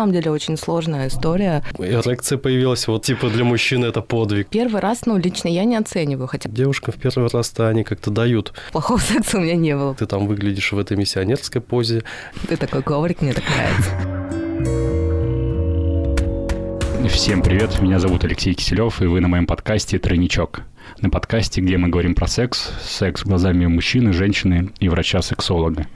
самом деле очень сложная история. Эрекция появилась, вот типа для мужчин это подвиг. Первый раз, ну, лично я не оцениваю, хотя Девушкам в первый раз-то они как-то дают. плохого секса у меня не было. Ты там выглядишь в этой миссионерской позе. Ты такой коврик, мне так нравится. Всем привет, меня зовут Алексей Киселев, и вы на моем подкасте «Тройничок». На подкасте, где мы говорим про секс, секс глазами мужчины, женщины и врача-сексолога.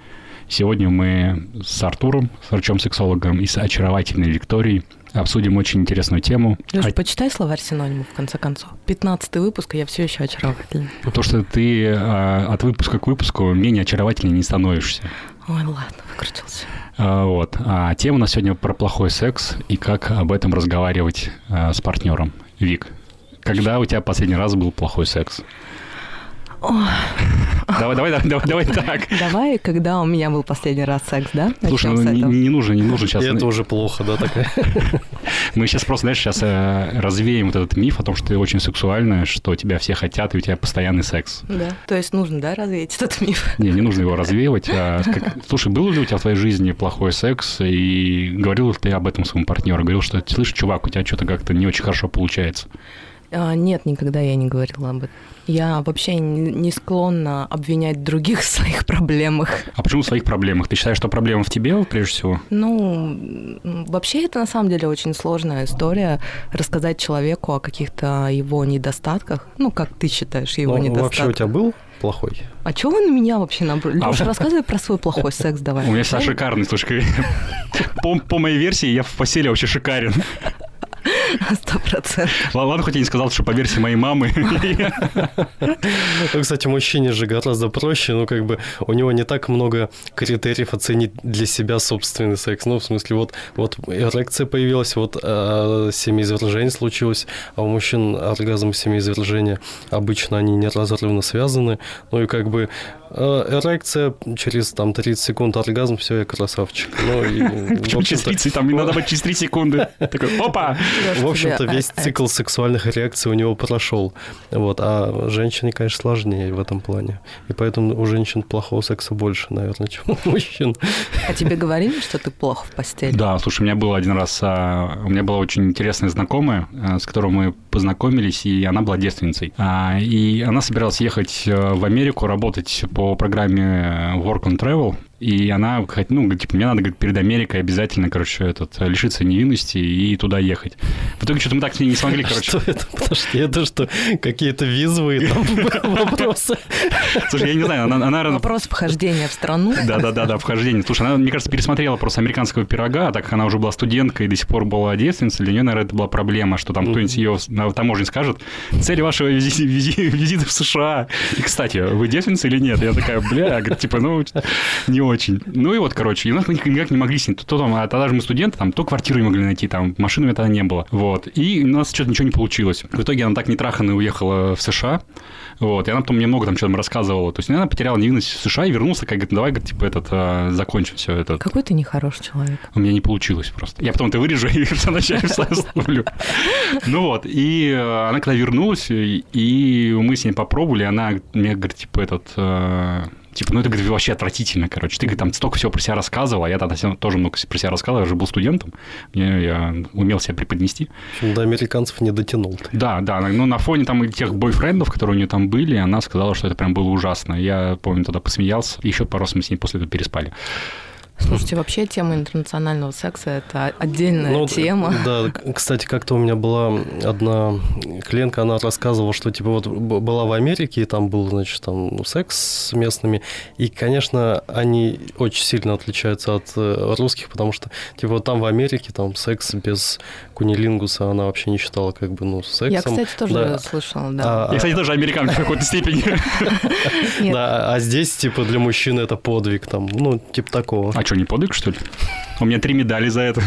Сегодня мы с Артуром, с врачом-сексологом, и с очаровательной Викторией обсудим очень интересную тему. Леш, А почитай словарь синонимов, в конце концов. Пятнадцатый выпуск, а я все еще очаровательна. То, что ты а, от выпуска к выпуску менее очаровательней не становишься. Ой, ладно, выкрутился. А, Вот. А тема у нас сегодня про плохой секс и как об этом разговаривать а, с партнером. Вик, когда у тебя последний раз был плохой секс? Давай, давай, давай, давай, давай так. Давай, когда у меня был последний раз секс, да? Слушай, ну не, нужно, не нужно сейчас. И это уже плохо, да, такая? Мы сейчас просто, знаешь, сейчас э, развеем вот этот миф о том, что ты очень сексуальная, что тебя все хотят, и у тебя постоянный секс. Да. То есть нужно, да, развеять этот миф? Не, не нужно его развеивать. а как- Слушай, был ли у тебя в твоей жизни плохой секс, и говорил ли ты об этом своему партнеру? Говорил, что, слышь, чувак, у тебя что-то как-то не очень хорошо получается. А, нет, никогда я не говорила об этом. Я вообще не склонна обвинять других в своих проблемах. А почему в своих проблемах? Ты считаешь, что проблема в тебе, прежде всего? Ну, вообще это на самом деле очень сложная история. Рассказать человеку о каких-то его недостатках. Ну, как ты считаешь его Ну, недостатках? вообще у тебя был плохой? А чего вы на меня вообще набрали? А Леша, вот- рассказывай про свой плохой секс давай. У меня вся шикарный, слушай. По, по моей версии, я в постели вообще шикарен. Сто процентов. Ладно, хоть я не сказал, что по версии моей мамы. Ну, кстати, мужчине же гораздо проще, ну, как бы, у него не так много критериев оценить для себя собственный секс. Ну, в смысле, вот, вот эрекция появилась, вот э, семяизвержение случилось, а у мужчин оргазм и семяизвержение обычно они неразрывно связаны. Ну, и как бы э, эрекция, через там 30 секунд оргазм, все, я красавчик. Ну, и, в Почему через общем-то, 30? Там надо быть через 3 секунды. Такой, опа! В общем-то, весь а, цикл сексуальных реакций у него прошел. Вот. А женщине, конечно, сложнее в этом плане. И поэтому у женщин плохого секса больше, наверное, чем у мужчин. А тебе говорили, что ты плохо в постели? Да, слушай, у меня был один раз, а, у меня была очень интересная знакомая, а, с которой мы познакомились, и она была девственницей. А, И она собиралась ехать э, в Америку работать по программе Work on Travel, и она, ну, типа, мне надо, говорит, перед Америкой обязательно, короче, этот, лишиться невинности и туда ехать. В итоге что-то мы так с ней не смогли, короче. Что это? Подожди, это что, какие-то визовые там вопросы? Слушай, я не знаю, она, она наверное, Вопрос вхождения в страну. Да, да, да, да, вхождение. Слушай, она, мне кажется, пересмотрела просто американского пирога, а так как она уже была студенткой и до сих пор была девственницей, для нее, наверное, это была проблема, что там кто-нибудь ее на таможне скажет, цель вашего визи- визи- визита в США. И, кстати, вы девственница или нет? Я такая, бля, говорит, типа, ну, не очень. Ну и вот, короче, и у нас мы никак не могли с ней, то, там, а тогда же мы студенты, там, то квартиру не могли найти, там, машины у меня тогда не было. Вот. И у нас что-то ничего не получилось. В итоге она так нетраханная уехала в США, вот, и она потом мне много там что-то рассказывала. То есть она потеряла невинность в США и вернулся, как говорит, давай, говорит, типа, этот, а, закончим все это. Какой ты нехороший человек. У меня не получилось просто. Я потом это вырежу и в начале вставлю. Ну вот, и э, она когда вернулась, и и мы с ней попробовали, она мне говорит, типа, этот... Типа, ну это, говорит, вообще отвратительно, короче. Ты, говорит, там столько всего про себя рассказывал, а я тогда тоже много про себя рассказывал, я же был студентом, мне, я умел себя преподнести. В общем, До американцев не дотянул ты. Да, да, ну на фоне там тех бойфрендов, которые у нее там были, она сказала, что это прям было ужасно. Я, помню, тогда посмеялся, еще пару раз мы с ней после этого переспали. Слушайте, вообще тема интернационального секса – это отдельная Ну, тема. Да, кстати, как-то у меня была одна клиентка, она рассказывала, что типа вот была в Америке, и там был, значит, там секс с местными, и, конечно, они очень сильно отличаются от э, русских, потому что, типа, вот там в Америке там секс без кунилингуса она вообще не считала как бы, ну, сексом. Я, кстати, тоже Да. слышала, да. А- Я, кстати, тоже американец в какой-то степени. Да, а здесь, типа, для мужчин это подвиг, там, ну, типа такого. А что, не подвиг, что ли? У меня три медали за это.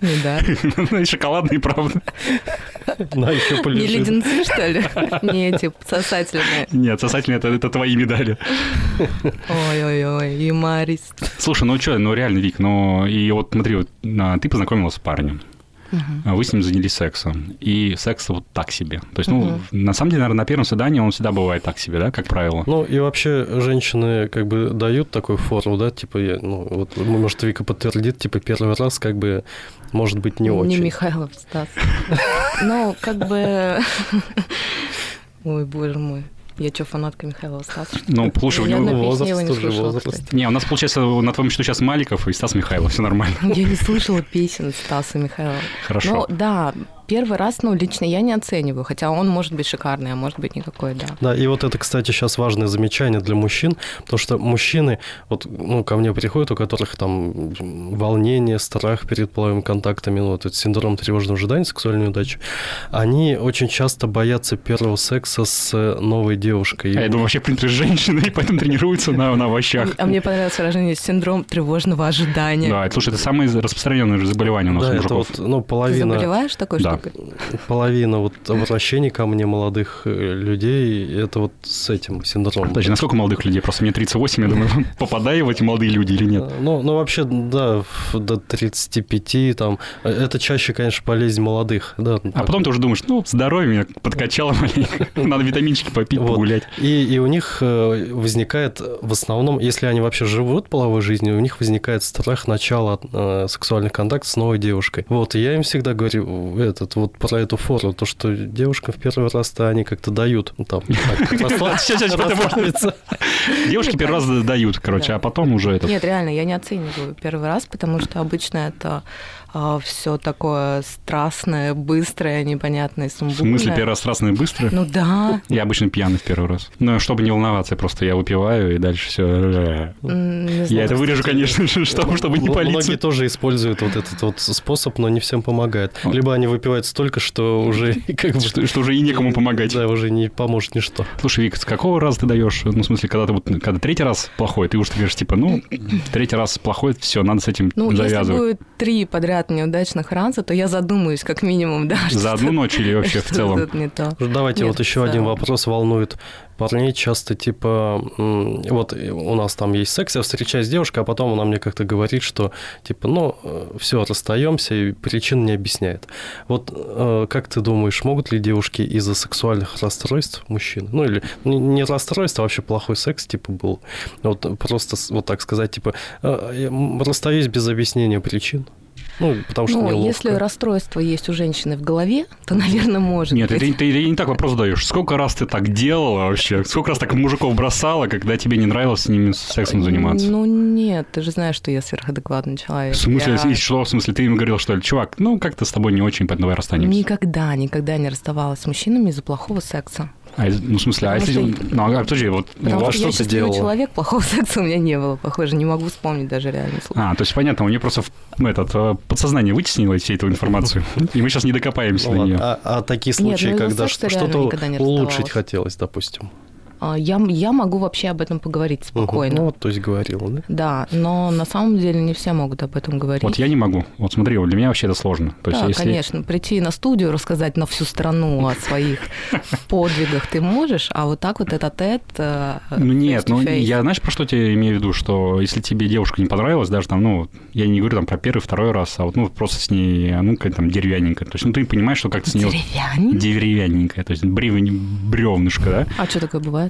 Не, да. И шоколадные, правда. На, еще Не полежит. леденцы, что ли? Не эти сосательные. Нет, сосательные это, это твои медали. Ой-ой-ой, юморист. Слушай, ну что, ну реально, Вик, ну и вот смотри, вот, а, ты познакомилась с парнем. А вы с ним занялись сексом, и секс вот так себе. То есть, ну, на самом деле, наверное, на первом свидании он всегда бывает так себе, да, как правило. Ну, и вообще женщины как бы дают такую фору, да, типа, я, ну, вот, может, Вика подтвердит, типа, первый раз как бы может быть не очень. Не Михайлов, Стас. Ну, как бы... Ой, боже мой. Я что, фанатка Михаила Стаса? Ну, слушай, у него возраст не тоже возраст. Не, у нас, получается, на твоем счету сейчас Маликов и Стас Михайлов, все нормально. Я не слышала песен Стаса Михайлова. Хорошо. Ну, да, первый раз, ну, лично я не оцениваю, хотя он может быть шикарный, а может быть никакой, да. Да, и вот это, кстати, сейчас важное замечание для мужчин, потому что мужчины, вот, ну, ко мне приходят, у которых там волнение, страх перед половыми контактами, ну, вот этот синдром тревожного ожидания, сексуальной удачи, они очень часто боятся первого секса с новой девушкой. А я думаю, вообще, в принципе, женщины, и поэтому тренируются на, на овощах. А мне понравилось выражение «синдром тревожного ожидания». Да, это, слушай, это самое распространенное же заболевание у нас да, у это мужиков. вот, ну, Ты половина... заболеваешь такой Да. Половина вот обращений ко мне молодых э, людей, это вот с этим синдромом. Подожди, насколько молодых людей? Просто мне 38, я думаю, попадаю в эти молодые люди или нет? Ну, ну, вообще, да, до 35, там, это чаще, конечно, болезнь молодых, да. А потом ты уже думаешь, ну, здоровье меня подкачало маленько, надо витаминчики попить, Вот. погулять. И, и у них э, возникает в основном, если они вообще живут половой жизнью, у них возникает страх начала э, сексуальных контактов с новой девушкой. Вот, и я им всегда говорю этот, вот про эту фору, то, что девушкам в первый раз-то они как-то дают, ну, там, расслабиться. девушки первый раз дают, короче, а потом уже это... Нет, реально, я не оцениваю первый раз, потому что обычно это все такое страстное, быстрое, непонятное, В сумбурное. смысле, первый раз страстно и быстро? Ну да. Я обычно пьяный в первый раз. Ну, чтобы не волноваться, просто я выпиваю, и дальше все. Не Я это вырежу, конечно, же, чтобы, чтобы не палиться. Многие тоже используют вот этот вот способ, но не всем помогает. Либо они выпивают столько, что уже как бы... Что, уже и некому помогать. Да, уже не поможет ничто. Слушай, Вик, с какого раза ты даешь? Ну, в смысле, когда ты вот, когда третий раз плохой, ты уж говоришь, типа, ну, третий раз плохой, все, надо с этим Ну, если завязывать. будет три подряд неудачных раза, то я задумаюсь, как минимум, да. За что- одну ночь или вообще в целом? то. Давайте Нет, вот еще один вопрос волнует парней часто, типа, вот у нас там есть секс, я встречаюсь с девушкой, а потом она мне как-то говорит, что, типа, ну, все, расстаемся, и причин не объясняет. Вот э, как ты думаешь, могут ли девушки из-за сексуальных расстройств мужчин, ну, или не- расстройств, а вообще плохой секс, типа, был, вот просто вот так сказать, типа, э, расстаюсь без объяснения причин? Ну, потому что Ну, неловко. если расстройство есть у женщины в голове, то, наверное, может Нет, быть. ты, ты- ты не так вопрос задаешь. Сколько раз ты так делала вообще? Сколько раз так мужиков бросала, когда тебе не нравилось с ними сексом заниматься? Ну, нет, ты же знаешь, что я сверхадекватный человек. В смысле, Я что, в смысле, ты им говорил, что ли, чувак, ну, как-то с тобой не очень, поэтому давай расстанемся. Никогда, никогда не расставалась с мужчинами из-за плохого секса. А, ну, в смысле, а если... что- Ну, а, подожди, вот... Потому а что что ты делала? человек, плохого секса у меня не было, похоже, не могу вспомнить даже реальный случай. А, то есть понятно, у нее просто ну, этот, э, подсознание вытеснило всю эту информацию, и мы сейчас не докопаемся Ну до нее. А, а такие Нет, случаи, ну когда реально что-то улучшить хотелось, допустим. А, Я, я могу вообще об этом поговорить спокойно. Ну, вот, то есть говорила, да? Да, но на самом деле не все могут об этом говорить. Вот я не могу. Вот смотри, вот для меня вообще это сложно. То есть да, если... конечно, прийти на студию, рассказать на всю страну о своих подвигах ты можешь, а вот так вот этот тет Ну нет, ну я знаешь, про что тебе имею в виду, что если тебе девушка не понравилась, даже там, ну, я не говорю там про первый, второй раз, а вот, ну, просто с ней, а, ну, какая там деревянненькая. То есть, ну, ты понимаешь, что как-то с ней... Деревянный? Деревянненькая, то есть бревен, бревнышко, да? А что такое бывает?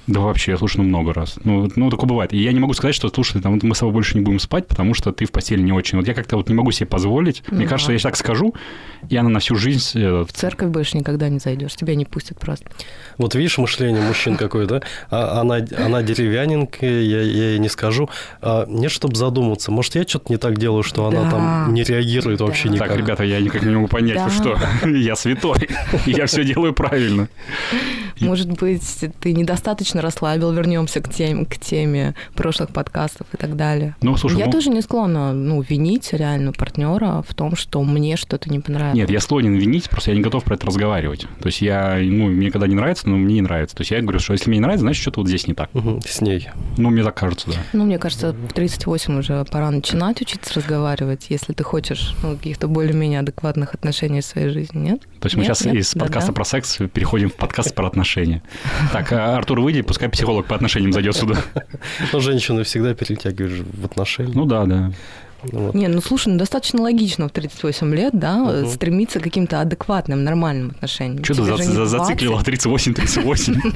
Да вообще, я слушаю ну, много раз. Ну, ну, такое бывает. И я не могу сказать, что, слушай, там, мы с тобой больше не будем спать, потому что ты в постели не очень. Вот я как-то вот не могу себе позволить. Мне Ну кажется, да. я так скажу, и она на всю жизнь... э, В церковь больше никогда не зайдешь, тебя не пустят просто. Вот видишь мышление мужчин какое, да? А она, она деревянненькая, я, я ей не скажу. А, нет, чтобы задуматься. Может, я что-то не так делаю, что она Да. там не реагирует вообще Да. никак. Так, ребята, я никак не могу понять, Да. что, я святой, я все делаю правильно. Может быть, ты недостаточно расслабил, вернемся к теме, к теме прошлых подкастов и так далее. Ну, слушай, я ну- тоже не склонна ну, винить реально партнера в том, что мне что-то не понравилось. Нет, я склонен винить, просто я не готов про это разговаривать. То есть я, ну, мне когда не нравится, но мне не нравится. То есть я говорю, что если мне не нравится, значит, что-то вот здесь не так. Мгм, С ней. Ну, мне так кажется, да. Ну, мне кажется, в 38 уже пора начинать учиться разговаривать, если ты хочешь ну, каких-то более-менее адекватных отношений в своей жизни, нет? То есть мы Нет, сейчас нет? из подкаста да. про секс переходим в подкаст про отношения. Так, а, Артур, выйди, пускай психолог по отношениям зайдет сюда. Но женщины всегда перетягивают же в отношения. Ну да, да. Вот. Не, ну слушай, ну достаточно логично в 38 лет, да, угу. стремиться к каким-то адекватным, нормальным отношениям. Что ты за, за, зациклила 38-38?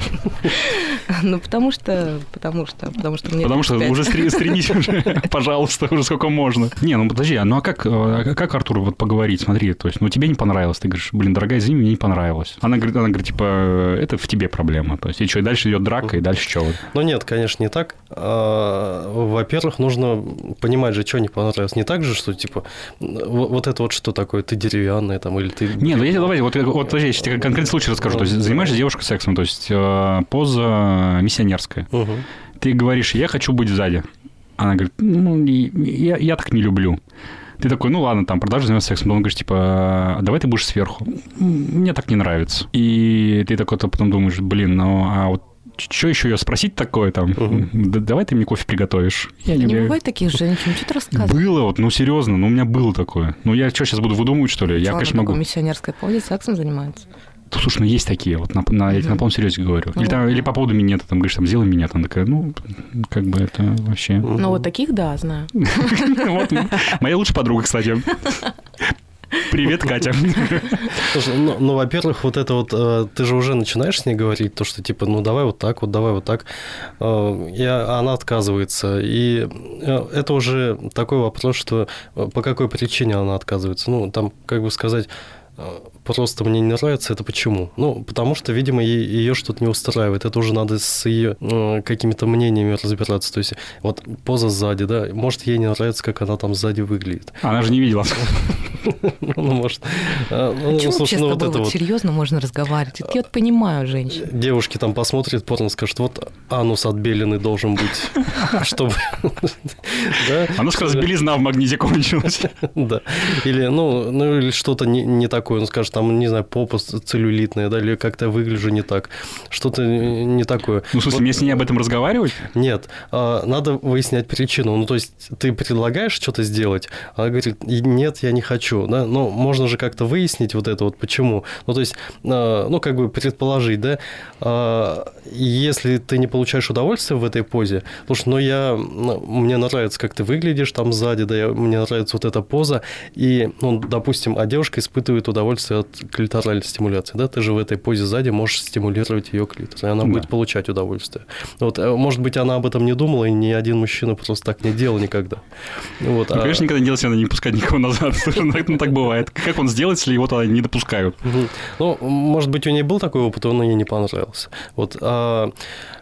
Ну, потому что, потому что, потому что мне Потому что уже стремись уже, пожалуйста, уже сколько можно. Не, ну подожди, а ну а как, а как Артур вот поговорить, смотри, то есть, ну тебе не понравилось, ты говоришь, блин, дорогая, извини, мне не понравилось. Она говорит, она говорит, типа, это в тебе проблема, то есть, и что, и дальше идет драка, и дальше что? Ну нет, конечно, не так. А, во-первых, нужно понимать же, что не понравилось. Не так же, что, типа, вот это вот что такое, ты деревянная там, или ты... Не, ну я тебе давай, вот, вот подожди, я тебе конкретный случай расскажу. То есть, занимаешься девушкой сексом, то есть, э, поза миссионерская. Угу. Ты говоришь, я хочу быть сзади. Она говорит, ну, я, я так не люблю. Ты такой, ну ладно, там продажа заниматься сексом. Он говорит, типа, давай ты будешь сверху. Мне так не нравится. И ты такой -то потом думаешь, блин, ну а вот что еще ее спросить такое там? Угу. Да, давай ты мне кофе приготовишь. Я не, не бывает таких женщин, что ты рассказываешь? Было, вот, ну серьезно, ну у меня было такое. Ну я что, сейчас буду выдумывать, что ли? Я, конечно, могу. миссионерской позе сексом занимается? Ну, слушай, ну есть такие, вот на, на, я на полном серьезе говорю. Или, там, или по поводу минета, там говоришь, там, сделай меня, там такая, ну, как бы это вообще... Ну, вот таких, да, знаю. Вот, моя лучшая подруга, кстати. Привет, Катя. Слушай, ну, ну, во-первых, вот это вот, э, ты же уже начинаешь с ней говорить, то, что типа, ну, давай вот так вот, давай вот так. Э, и она отказывается. И э, это уже такой вопрос, что по какой причине она отказывается. Ну, там, как бы сказать, просто мне не нравится, это почему? Ну, потому что, видимо, ее что-то не устраивает. Это уже надо с ее э, какими-то мнениями разбираться. То есть, вот поза сзади, да, может, ей не нравится, как она там сзади выглядит. Она же не видела. Ну, может. А, ну, Чего вообще с ну, тобой вот серьезно можно разговаривать? Я вот понимаю женщин. Девушки там посмотрят порно, скажут, вот анус отбеленный должен быть, чтобы... А ну, скажет, белизна в магните кончилась. Да. Или, ну, ну или что-то не такое. Он скажет, там, не знаю, попа целлюлитная, да, или как-то выгляжу не так. Что-то не такое. Ну, в смысле, мне с ней об этом разговаривать? Нет. А, надо выяснять причину. Ну, то есть, ты предлагаешь что-то сделать, она говорит, нет, я не хочу хочу, да, но можно же как-то выяснить вот это вот почему. Ну, то есть, а, ну, как бы предположить, да, а, если ты не получаешь удовольствие в этой позе, потому что, ну, я, ну, мне нравится, как ты выглядишь там сзади, да, я, мне нравится вот эта поза, и, ну, допустим, а девушка испытывает удовольствие от клиторальной стимуляции, да, ты же в этой позе сзади можешь стимулировать ее клитор, и она да. будет получать удовольствие. Вот, э, может быть, она об этом не думала, и ни один мужчина просто так не делал никогда. Вот, ну, а... конечно, никогда не делал, если она не пускать никого назад, ну, так бывает. Как он сделает, если его туда не допускают? Ну, может быть, у нее был такой опыт, он ей не понравился. Вот, а,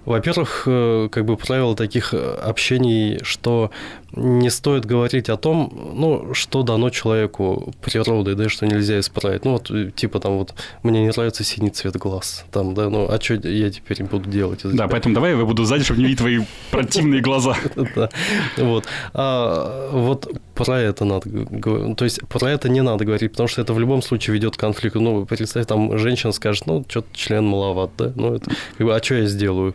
во-первых, э, как бы правило таких э, общений, что не стоит говорить о том, ну, что дано человеку природой, да, что нельзя исправить. Ну, вот, э, типа, там, вот, мне не нравится синий цвет глаз, там, да, ну, а что я теперь буду делать? Да, поэтому давай я буду сзади, чтобы не видеть твои противные глаза. Да, вот. А вот про это надо говорить. То есть, про это не надо говорить, потому что это в любом случае ведет к конфликту. Ну, представь, там женщина скажет, ну, что-то член маловат, да, ну, это, а что я сделаю?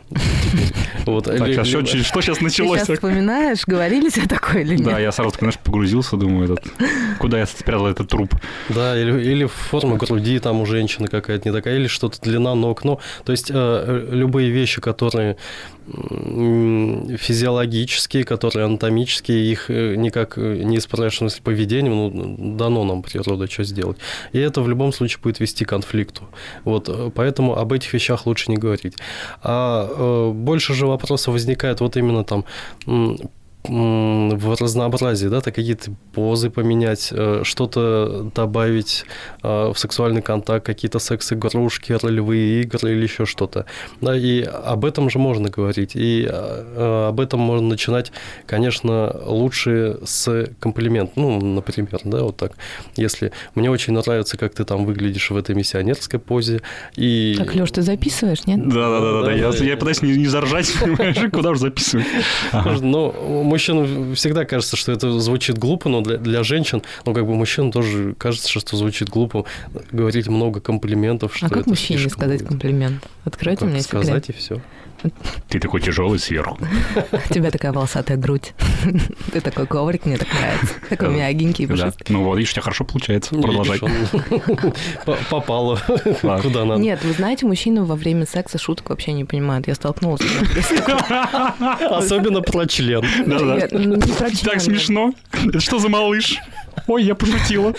Вот. Так, сейчас, что, что сейчас началось? Ты сейчас вспоминаешь, говорили тебе такое или нет? Да, я сразу, знаешь, погрузился, думаю, этот, куда я спрятал этот труп. Да, или, или форма груди там у женщины какая-то не такая, или что-то длина ног. Ну, то есть э, любые вещи, которые физиологические, которые анатомические, их э, никак э, не исправляешь в смысле поведением, ну, дано нам природа, что сделать. И это в любом случае будет вести к конфликту. Вот, э, поэтому об этих вещах лучше не говорить. А больше же вопросов возникает вот именно там в разнообразии, да, так какие-то позы поменять, э, что-то добавить э, в сексуальный контакт, какие-то секс-игрушки, ролевые игры или еще что-то. Да, и об этом же можно говорить. И э, об этом можно начинать, конечно, лучше с комплимента. Ну, например, да, вот так. Если мне очень нравится, как ты там выглядишь в этой миссионерской позе. И... Так, Леш, ты записываешь, нет? Да, да, да, да. Я, я пытаюсь не, не заржать, куда уже записывать. Ну, мужчин всегда кажется, что это звучит глупо, но для, для женщин, ну, как бы мужчин тоже кажется, что звучит глупо говорить много комплиментов. Что а как мужчине сказать комплимент? Откройте ну, мне сказать и все. Ты такой тяжелый сверху. У тебя такая волосатая грудь. Ты такой коврик, мне так нравится. Такой мягенький, Да. пушистый. Ну вот, видишь, у тебя хорошо получается. По- Попало куда надо. Нет, вы знаете, мужчины во время секса шуток вообще не понимают. Я столкнулась. Особенно про член. Ну, не про член, Так смешно. Это что за малыш? Ой, я пошутила.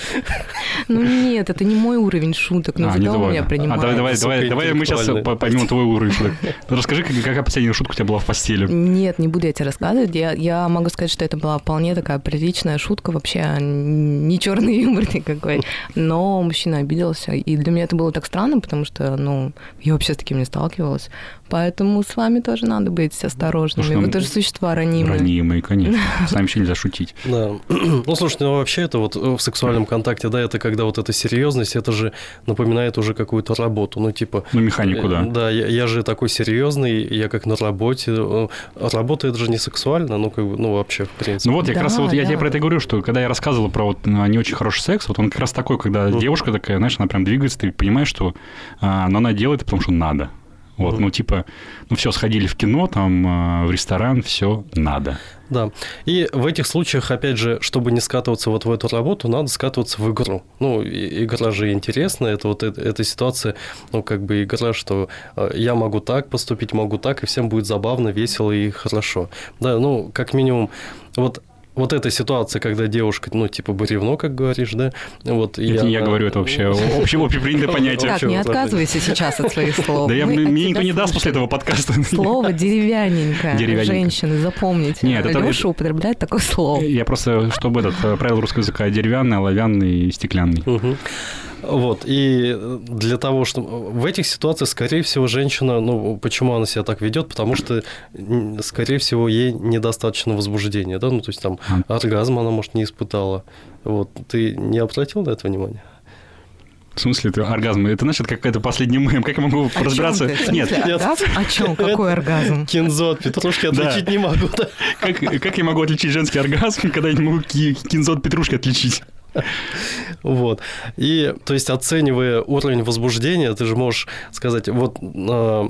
Ну нет, это не мой уровень шуток. Ну А, зато твой. меня А принимают. давай, давай, давай, давай мы сейчас поймем твой уровень. шуток. Расскажи, как- какая последняя шутка у тебя была в постели? Нет, не буду я тебе рассказывать. Я, я могу сказать, что это была вполне такая приличная шутка, вообще не черный юмор никакой. Но мужчина обиделся. И для меня это было так странно, потому что, ну, я вообще с таким не сталкивалась. Поэтому с вами тоже надо быть осторожными. Слушай, ну, Вы тоже существа ранимые. Ранимые, конечно. С нами еще нельзя шутить. Да. Ну, слушайте, ну вообще это вот в сексуальном контакте, да, это когда вот эта серьезность, это же напоминает уже какую-то работу. Ну, типа... Ну, механику, да. э, Да, я, я же такой серьезный, я как на работе. Э, Работа это же не сексуально, ну, как бы, ну, вообще, в принципе. Ну вот я как Да, раз вот я да. тебе про это говорю, что когда я рассказывал про вот а, не очень хороший секс, вот он как раз такой, когда Мгм. девушка такая, знаешь, она прям двигается, ты понимаешь, что а, но она делает потому, что надо. Вот, Мгм. ну типа, ну все, сходили в кино, там, а, в ресторан, все надо. Да. И в этих случаях, опять же, чтобы не скатываться вот в эту работу, надо скатываться в игру. Ну, игра же интересная, это вот э- эта ситуация, ну, как бы игра, что э, я могу так поступить, могу так, и всем будет забавно, весело и хорошо. Да, ну, как минимум, вот вот эта ситуация, когда девушка, ну, типа бревно, как говоришь, да, вот Это не я говорю, это вообще обще- общепринятое понятие. Так, не отказывайся сейчас от своих слов. Да я, мне никто не даст после этого подкаста. Слово деревянненькое. Деревянненько. Женщины, запомните. Нет, это- Леша употребляет такое слово. Я просто, чтобы этот, э, правило русского языка деревянный, оловянный и стеклянный. Вот, и для того, что в этих ситуациях, скорее всего, женщина, ну, почему она себя так ведет, потому что, скорее всего, ей недостаточно возбуждения, да, ну, то есть там оргазм она, может, не испытала. Вот, ты не обратил на это внимание? В смысле, это оргазм? Это значит какая-то последний мем. Как я могу О разбираться? Нет, нет. О чем? Какой оргазм? Кинзо от петрушки отличить не могу, как, я могу отличить женский оргазм, когда я не могу ки- кинзо от петрушки отличить? Вот. И, то есть, оценивая уровень возбуждения, ты же можешь сказать, вот, э,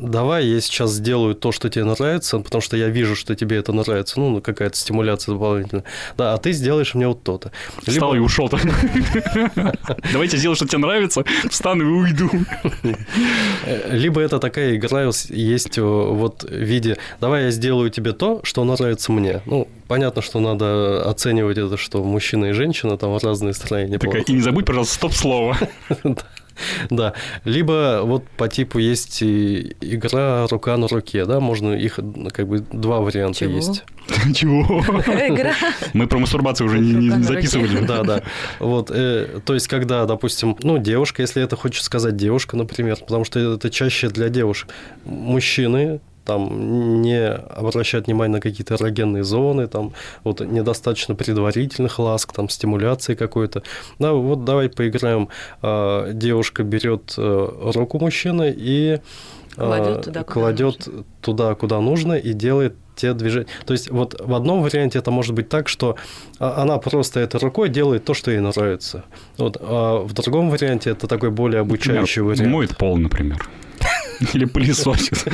давай я сейчас сделаю то, что тебе нравится, потому что я вижу, что тебе это нравится, ну, какая-то стимуляция дополнительная. Да, а ты сделаешь мне вот то-то. Встал и ушел. Давайте сделаю, что тебе нравится, встану и уйду. Либо это такая игра есть э, вот в виде «давай я сделаю тебе то, что нравится мне». Ну, понятно, что надо оценивать это, что мужчина и женщина там разные строения. Такая, полов. и не забудь, пожалуйста, стоп-слово. Да. Либо вот по типу есть игра рука на руке, да, можно их как бы два варианта Чего? есть. Чего? Игра. Мы про мастурбацию уже не, не- записывали. Да, да. Вот, э, то есть, когда, допустим, ну, девушка, если это хочет сказать девушка, например, потому что это чаще для девушек. Мужчины там не обращают внимание на какие-то эрогенные зоны, там вот недостаточно предварительных ласк, там стимуляции какой-то. Да, вот давай поиграем. А, Девушка берет э, руку мужчины и а, Кладет туда, куда кладет туда, куда нужно, и делает те движения. То есть вот в одном варианте это может быть так, что а, она просто этой рукой делает то, что ей нравится. Вот, а в другом варианте это такой более обучающий Например, вариант. Моет пол, например. Или пылесосит.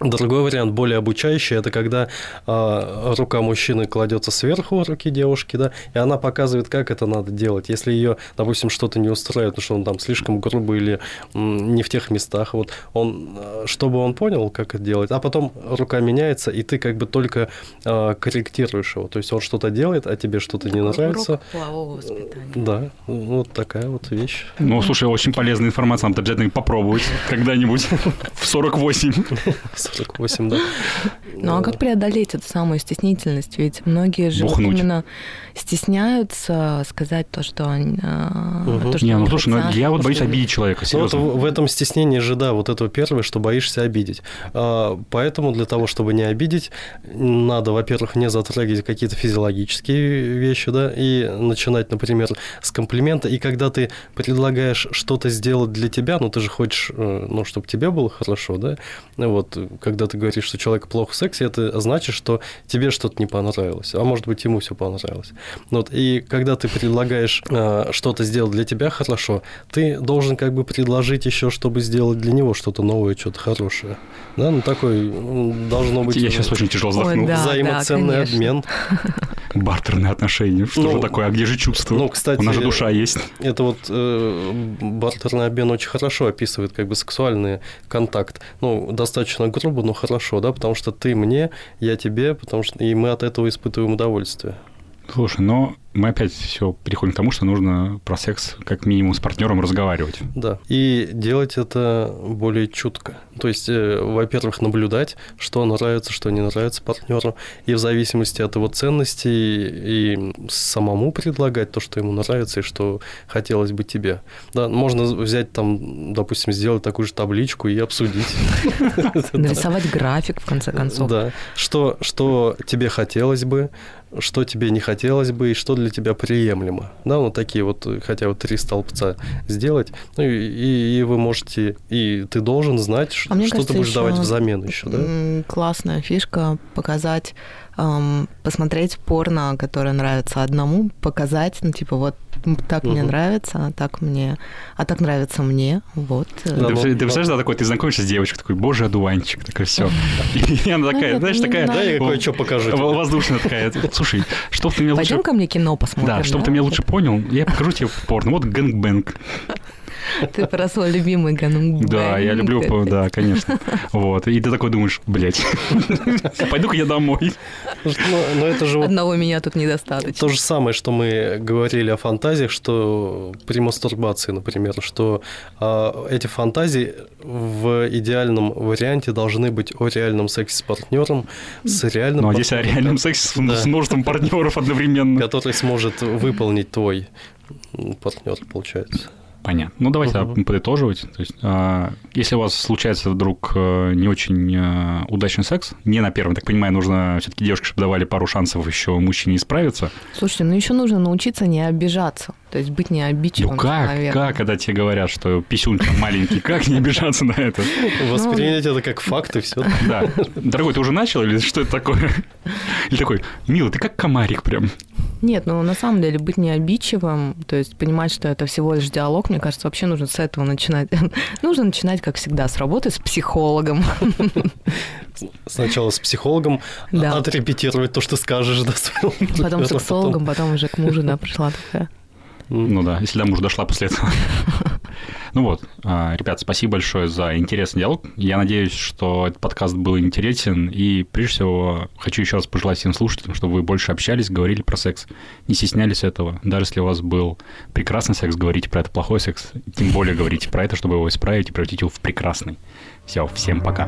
Другой вариант, более обучающий, это когда а, рука мужчины кладется сверху руки девушки, да, и она показывает, как это надо делать. Если ее, допустим, что-то не устраивает, ну, что он там слишком грубый или не в тех местах, вот он, а, чтобы он понял, как это делать, а потом рука меняется, и ты как бы только а, корректируешь его. То есть он что-то делает, а тебе что-то не нравится. полового воспитания. Да, вот такая вот вещь. Ну, слушай, очень полезная информация, надо обязательно попробовать когда-нибудь в 48. 48, да. Ну а как преодолеть эту самую стеснительность? Ведь многие же именно стесняются сказать то, что они... а, Мгм. то, что Не, ну слушай, ну я вот боюсь обидеть человека, Ну, вот серьезно. в, этом стеснении же, да, вот это первое, что боишься обидеть. А, Поэтому для того, чтобы не обидеть, надо, во-первых, не затрагивать какие-то физиологические вещи, да, и начинать, например, с комплимента. И когда ты предлагаешь что-то сделать для тебя, ну, ты же хочешь, э, ну, чтобы тебе было хорошо, да, вот, когда ты говоришь, что человек плохо в сексе, это значит, что тебе что-то не понравилось, а может быть, ему все понравилось. Вот, и когда ты предлагаешь э, что-то сделать для тебя хорошо, ты должен как бы предложить еще, чтобы сделать для него что-то новое, что-то хорошее. Да, ну такой должно быть... Я сейчас очень тяжело вздохнул. Ой, да, взаимоценный да, обмен. Бартерные отношения. Что ну, же такое? А где же чувство? Ну, кстати, У нас же душа есть. Это вот э, бартерный обмен очень хорошо описывает как бы сексуальный контакт. Ну, достаточно грубо, но хорошо, да, потому что ты мне, я тебе, потому что и мы от этого испытываем удовольствие. Слушай, но мы опять все переходим к тому, что нужно про секс как минимум с партнером разговаривать. Да. И делать это более чутко. То есть, э, во-первых, наблюдать, что нравится, что не нравится партнеру, и в зависимости от его ценностей и самому предлагать то, что ему нравится и что хотелось бы тебе. Да, можно взять там, допустим, сделать такую же табличку и обсудить. Нарисовать график, в конце концов. Да. Что, что тебе хотелось бы, что тебе не хотелось бы и что для тебя приемлемо. Да, вот такие вот, хотя вот три столбца сделать, ну и, и вы можете, и ты должен знать, а что кажется, ты будешь давать взамен еще, да? Классная фишка показать эм, посмотреть порно, которое нравится одному, показать, ну, типа, вот так угу. мне нравится, а так мне, а так нравится мне, вот. Да, ты, ты представляешь, да, такой, ты знакомишься с девочкой, такой, боже, одуванчик, такой, все. И она такая, знаешь, такая... Да, я кое-что покажу. Воздушная такая, слушай, что ты мне лучше... Пойдем ко мне кино посмотрим, Да, чтобы ты меня лучше понял, я покажу тебе порно, вот gangbang. Ты про свой любимый gang Да, я люблю, да, конечно. Вот. И ты такой думаешь, блядь, пойду-ка я домой. Но, это же Одного меня тут недостаточно. То же самое, что мы говорили о фантазиях, что при мастурбации, например, что а, эти фантазии в идеальном варианте должны быть о реальном сексе с партнером, с реальным... Ну, а здесь о реальном сексе с, да. с множеством партнеров одновременно. Который сможет выполнить твой партнер, получается. Понятно. Ну, давайте uh-huh. подытоживать. То есть, э, если у вас случается вдруг э, не очень э, удачный секс, не на первом, так понимаю, нужно все-таки девушке, чтобы давали пару шансов еще мужчине исправиться. Слушайте, ну еще нужно научиться не обижаться. То есть быть не обидчивым Ну как, человеком. как, когда тебе говорят, что писюнь маленький, как не обижаться на это? Воспринять это как факт и все. Да. Дорогой, ты уже начал или что это такое? Или такой, милый, ты как комарик прям. Нет, ну на самом деле быть не обидчивым, то есть понимать, что это всего лишь диалог, мне кажется, вообще нужно с этого начинать. нужно начинать, как всегда, с работы с психологом. Сначала с психологом, да. отрепетировать то, что скажешь. Да, потом с сексологом, потом уже к мужу, да, пришла такая. Ну да, если до мужа дошла после этого. Ну вот, а, ребят, спасибо большое за интересный диалог. Я надеюсь, что этот подкаст был интересен. И прежде всего хочу еще раз пожелать всем слушателям, чтобы вы больше общались, говорили про секс, не стеснялись этого. Даже если у вас был прекрасный секс, говорите про это плохой секс. Тем более говорите про это, чтобы его исправить и превратить его в прекрасный. Все, всем пока.